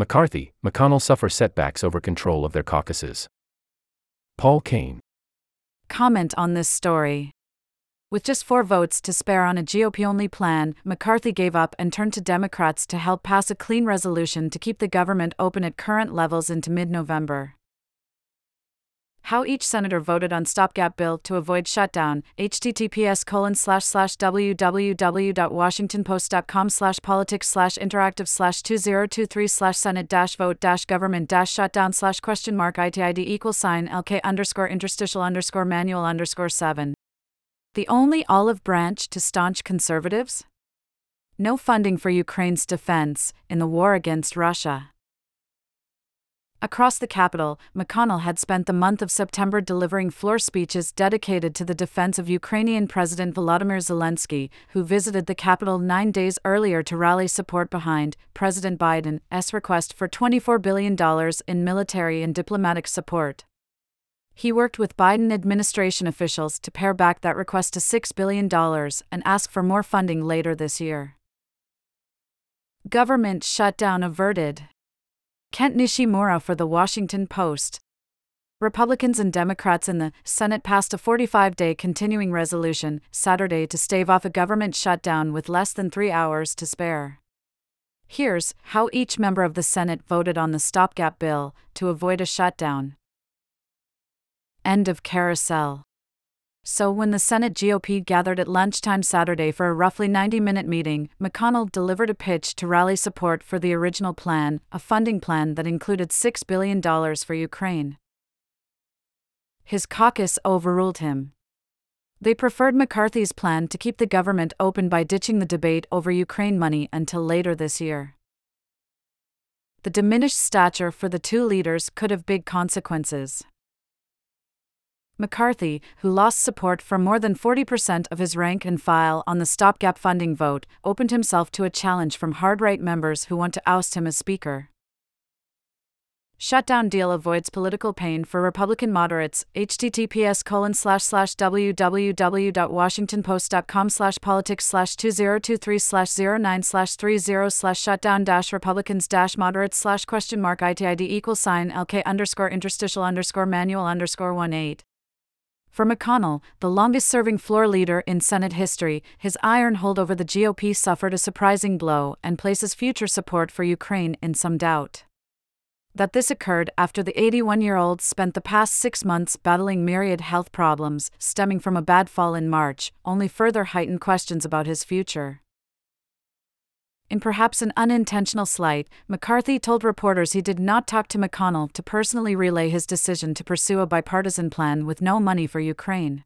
McCarthy, McConnell suffer setbacks over control of their caucuses. Paul Kane. Comment on this story. With just four votes to spare on a GOP only plan, McCarthy gave up and turned to Democrats to help pass a clean resolution to keep the government open at current levels into mid November. How each senator voted on stopgap bill to avoid shutdown. https colon slash slash www.washingtonpost.com slash politics slash interactive slash 2023 slash senate dash vote dash government dash shutdown slash question mark itid equal sign lk underscore interstitial underscore manual underscore 7 the only olive branch to staunch conservatives? No funding for Ukraine's defense in the war against Russia. Across the Capitol, McConnell had spent the month of September delivering floor speeches dedicated to the defense of Ukrainian President Volodymyr Zelensky, who visited the Capitol nine days earlier to rally support behind President Biden's request for $24 billion in military and diplomatic support. He worked with Biden administration officials to pare back that request to $6 billion and ask for more funding later this year. Government shutdown averted. Kent Nishimura for the Washington Post. Republicans and Democrats in the Senate passed a 45 day continuing resolution Saturday to stave off a government shutdown with less than three hours to spare. Here's how each member of the Senate voted on the stopgap bill to avoid a shutdown. End of carousel. So, when the Senate GOP gathered at lunchtime Saturday for a roughly 90 minute meeting, McConnell delivered a pitch to rally support for the original plan, a funding plan that included $6 billion for Ukraine. His caucus overruled him. They preferred McCarthy's plan to keep the government open by ditching the debate over Ukraine money until later this year. The diminished stature for the two leaders could have big consequences. McCarthy, who lost support from more than 40% of his rank and file on the stopgap funding vote, opened himself to a challenge from hard right members who want to oust him as Speaker. Shutdown deal avoids political pain for Republican moderates. https colon slash slash www.washingtonpost.com slash politics slash 2023 slash 09 slash 30 slash shutdown dash Republicans dash moderates slash question mark itid equal sign lk underscore interstitial underscore manual underscore 18. For McConnell, the longest serving floor leader in Senate history, his iron hold over the GOP suffered a surprising blow and places future support for Ukraine in some doubt. That this occurred after the 81 year old spent the past six months battling myriad health problems stemming from a bad fall in March only further heightened questions about his future. In perhaps an unintentional slight, McCarthy told reporters he did not talk to McConnell to personally relay his decision to pursue a bipartisan plan with no money for Ukraine.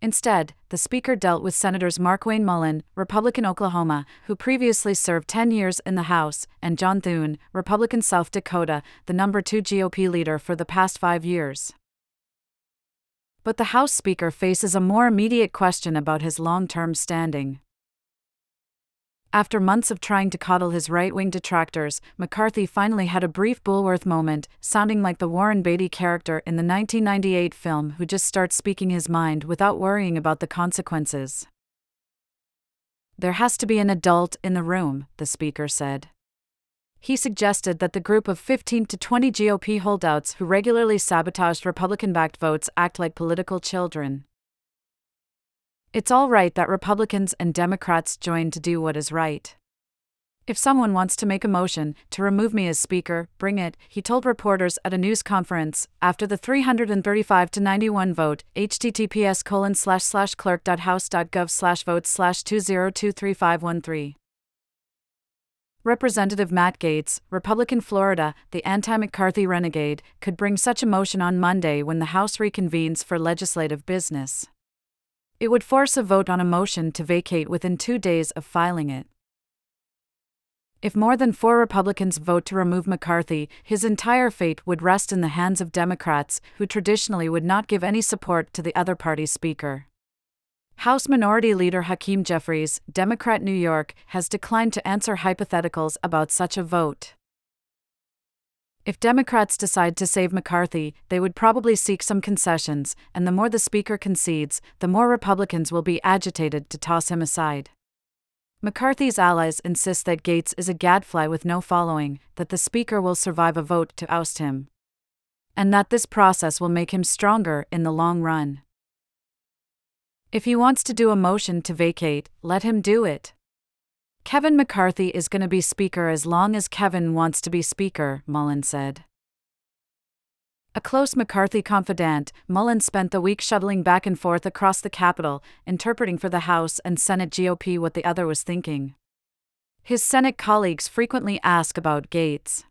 Instead, the Speaker dealt with Senators Markwayne Mullin, Republican Oklahoma, who previously served 10 years in the House, and John Thune, Republican South Dakota, the number two GOP leader for the past five years. But the House Speaker faces a more immediate question about his long term standing. After months of trying to coddle his right wing detractors, McCarthy finally had a brief Bulworth moment, sounding like the Warren Beatty character in the 1998 film who just starts speaking his mind without worrying about the consequences. There has to be an adult in the room, the speaker said. He suggested that the group of 15 to 20 GOP holdouts who regularly sabotaged Republican backed votes act like political children. It's all right that Republicans and Democrats join to do what is right. If someone wants to make a motion to remove me as Speaker, bring it, he told reporters at a news conference after the 335 to 91 vote. https colon slash slash clerk.house.gov slash votes slash 2023513. Representative Matt Gaetz, Republican Florida, the anti McCarthy renegade, could bring such a motion on Monday when the House reconvenes for legislative business. It would force a vote on a motion to vacate within two days of filing it. If more than four Republicans vote to remove McCarthy, his entire fate would rest in the hands of Democrats, who traditionally would not give any support to the other party's speaker. House Minority Leader Hakeem Jeffries, Democrat New York, has declined to answer hypotheticals about such a vote. If Democrats decide to save McCarthy, they would probably seek some concessions, and the more the Speaker concedes, the more Republicans will be agitated to toss him aside. McCarthy's allies insist that Gaetz is a gadfly with no following, that the Speaker will survive a vote to oust him, and that this process will make him stronger in the long run. If he wants to do a motion to vacate, let him do it. Kevin McCarthy is going to be Speaker as long as Kevin wants to be Speaker, Mullin said. A close McCarthy confidant, Mullin spent the week shuttling back and forth across the Capitol, interpreting for the House and Senate GOP what the other was thinking. His Senate colleagues frequently ask about Gaetz.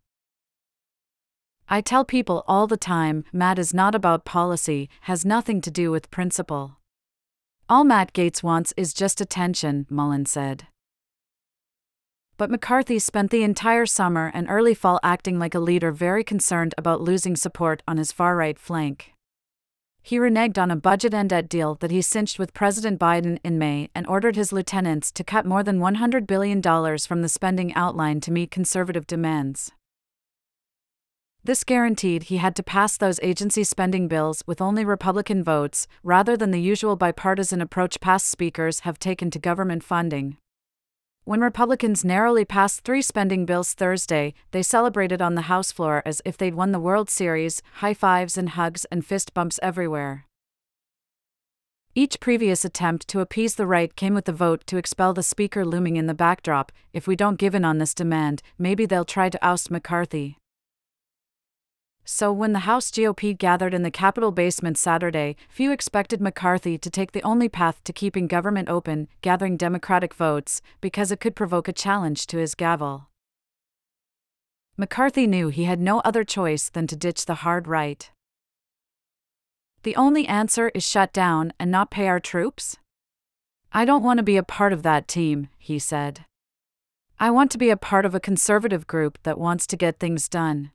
I tell people all the time Matt is not about policy, has nothing to do with principle. All Matt Gaetz wants is just attention, Mullin said but McCarthy spent the entire summer and early fall acting like a leader very concerned about losing support on his far right flank. He reneged on a budget and debt deal that he cinched with President Biden in May and ordered his lieutenants to cut more than $100 billion from the spending outline to meet conservative demands. This guaranteed he had to pass those agency spending bills with only Republican votes, rather than the usual bipartisan approach past speakers have taken to government funding. When Republicans narrowly passed three spending bills Thursday, they celebrated on the House floor as if they'd won the World Series, high fives and hugs and fist bumps everywhere. Each previous attempt to appease the right came with the vote to expel the Speaker looming in the backdrop. If we don't give in on this demand, maybe they'll try to oust McCarthy. So, when the House GOP gathered in the Capitol basement Saturday, few expected McCarthy to take the only path to keeping government open, gathering Democratic votes, because it could provoke a challenge to his gavel. McCarthy knew he had no other choice than to ditch the hard right. The only answer is shut down and not pay our troops? I don't want to be a part of that team, he said. I want to be a part of a conservative group that wants to get things done.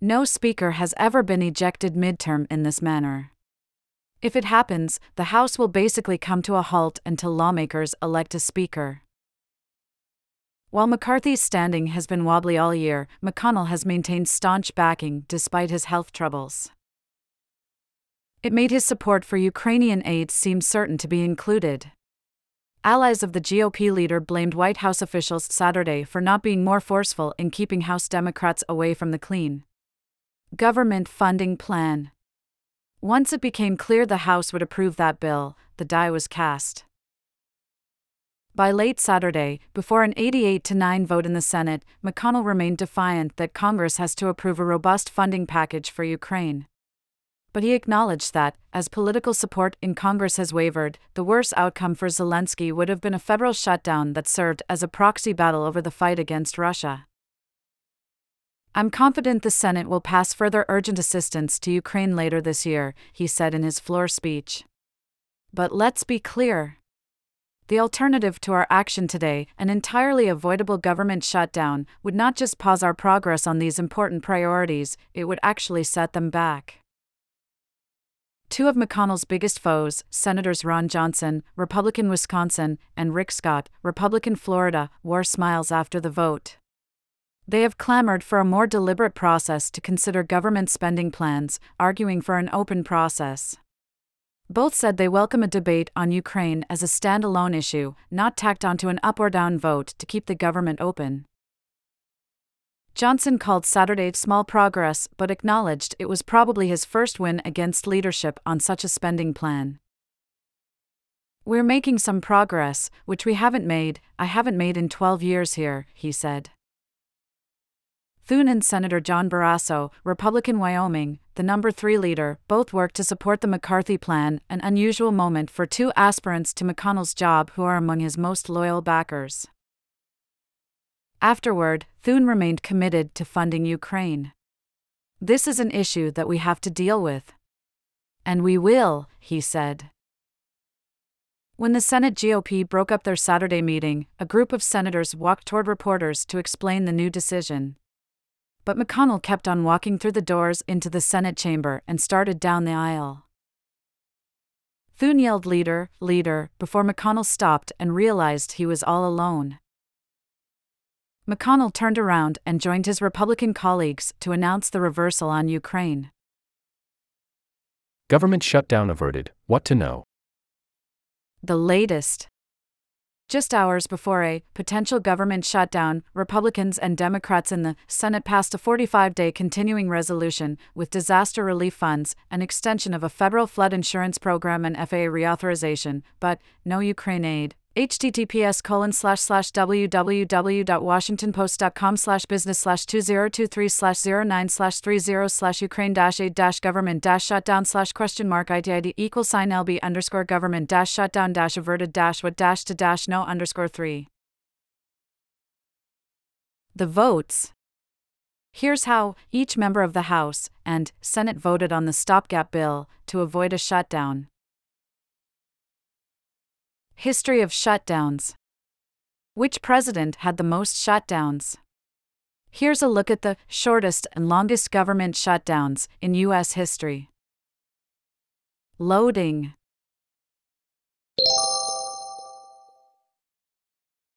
No speaker has ever been ejected midterm in this manner. If it happens, the House will basically come to a halt until lawmakers elect a speaker. While McCarthy's standing has been wobbly all year, McConnell has maintained staunch backing despite his health troubles. It made his support for Ukrainian aid seem certain to be included. Allies of the GOP leader blamed White House officials Saturday for not being more forceful in keeping House Democrats away from the clean Government Funding Plan. Once it became clear the House would approve that bill, the die was cast. By late Saturday, before an 88 to 9 vote in the Senate, McConnell remained defiant that Congress has to approve a robust funding package for Ukraine. But he acknowledged that, as political support in Congress has wavered, the worst outcome for Zelensky would have been a federal shutdown that served as a proxy battle over the fight against Russia. I'm confident the Senate will pass further urgent assistance to Ukraine later this year, he said in his floor speech. But let's be clear. The alternative to our action today, an entirely avoidable government shutdown, would not just pause our progress on these important priorities, it would actually set them back. Two of McConnell's biggest foes, Senators Ron Johnson, Republican Wisconsin, and Rick Scott, Republican Florida, wore smiles after the vote. They have clamored for a more deliberate process to consider government spending plans, arguing for an open process. Both said they welcome a debate on Ukraine as a standalone issue, not tacked onto an up or down vote to keep the government open. Johnson called Saturday small progress but acknowledged it was probably his first win against leadership on such a spending plan. We're making some progress, which we haven't made, I haven't made in 12 years here, he said. Thune and Senator John Barrasso, Republican Wyoming, the number three leader, both worked to support the McCarthy plan, an unusual moment for two aspirants to McConnell's job who are among his most loyal backers. Afterward, Thune remained committed to funding Ukraine. This is an issue that we have to deal with. And we will, he said. When the Senate GOP broke up their Saturday meeting, a group of senators walked toward reporters to explain the new decision but McConnell kept on walking through the doors into the Senate chamber and started down the aisle. Thune yelled, Leader, leader, before McConnell stopped and realized he was all alone. McConnell turned around and joined his Republican colleagues to announce the reversal on Ukraine. Government shutdown averted. What to know? The latest. Just hours before a potential government shutdown, Republicans and Democrats in the Senate passed a 45 day continuing resolution with disaster relief funds, an extension of a federal flood insurance program, and FAA reauthorization, but no Ukraine aid https colon slash slash www.washingtonpost.com slash business slash 2023 slash 09 slash 30 slash ukraine dash aid dash government dash shutdown slash question mark itid equal sign lb underscore government dash shutdown dash averted dash what dash to dash no underscore 3 the votes Here's how each member of the House and Senate voted on the stopgap bill to avoid a shutdown. History of shutdowns. Which president had the most shutdowns? Here's a look at the shortest and longest government shutdowns in U.S. history. Loading.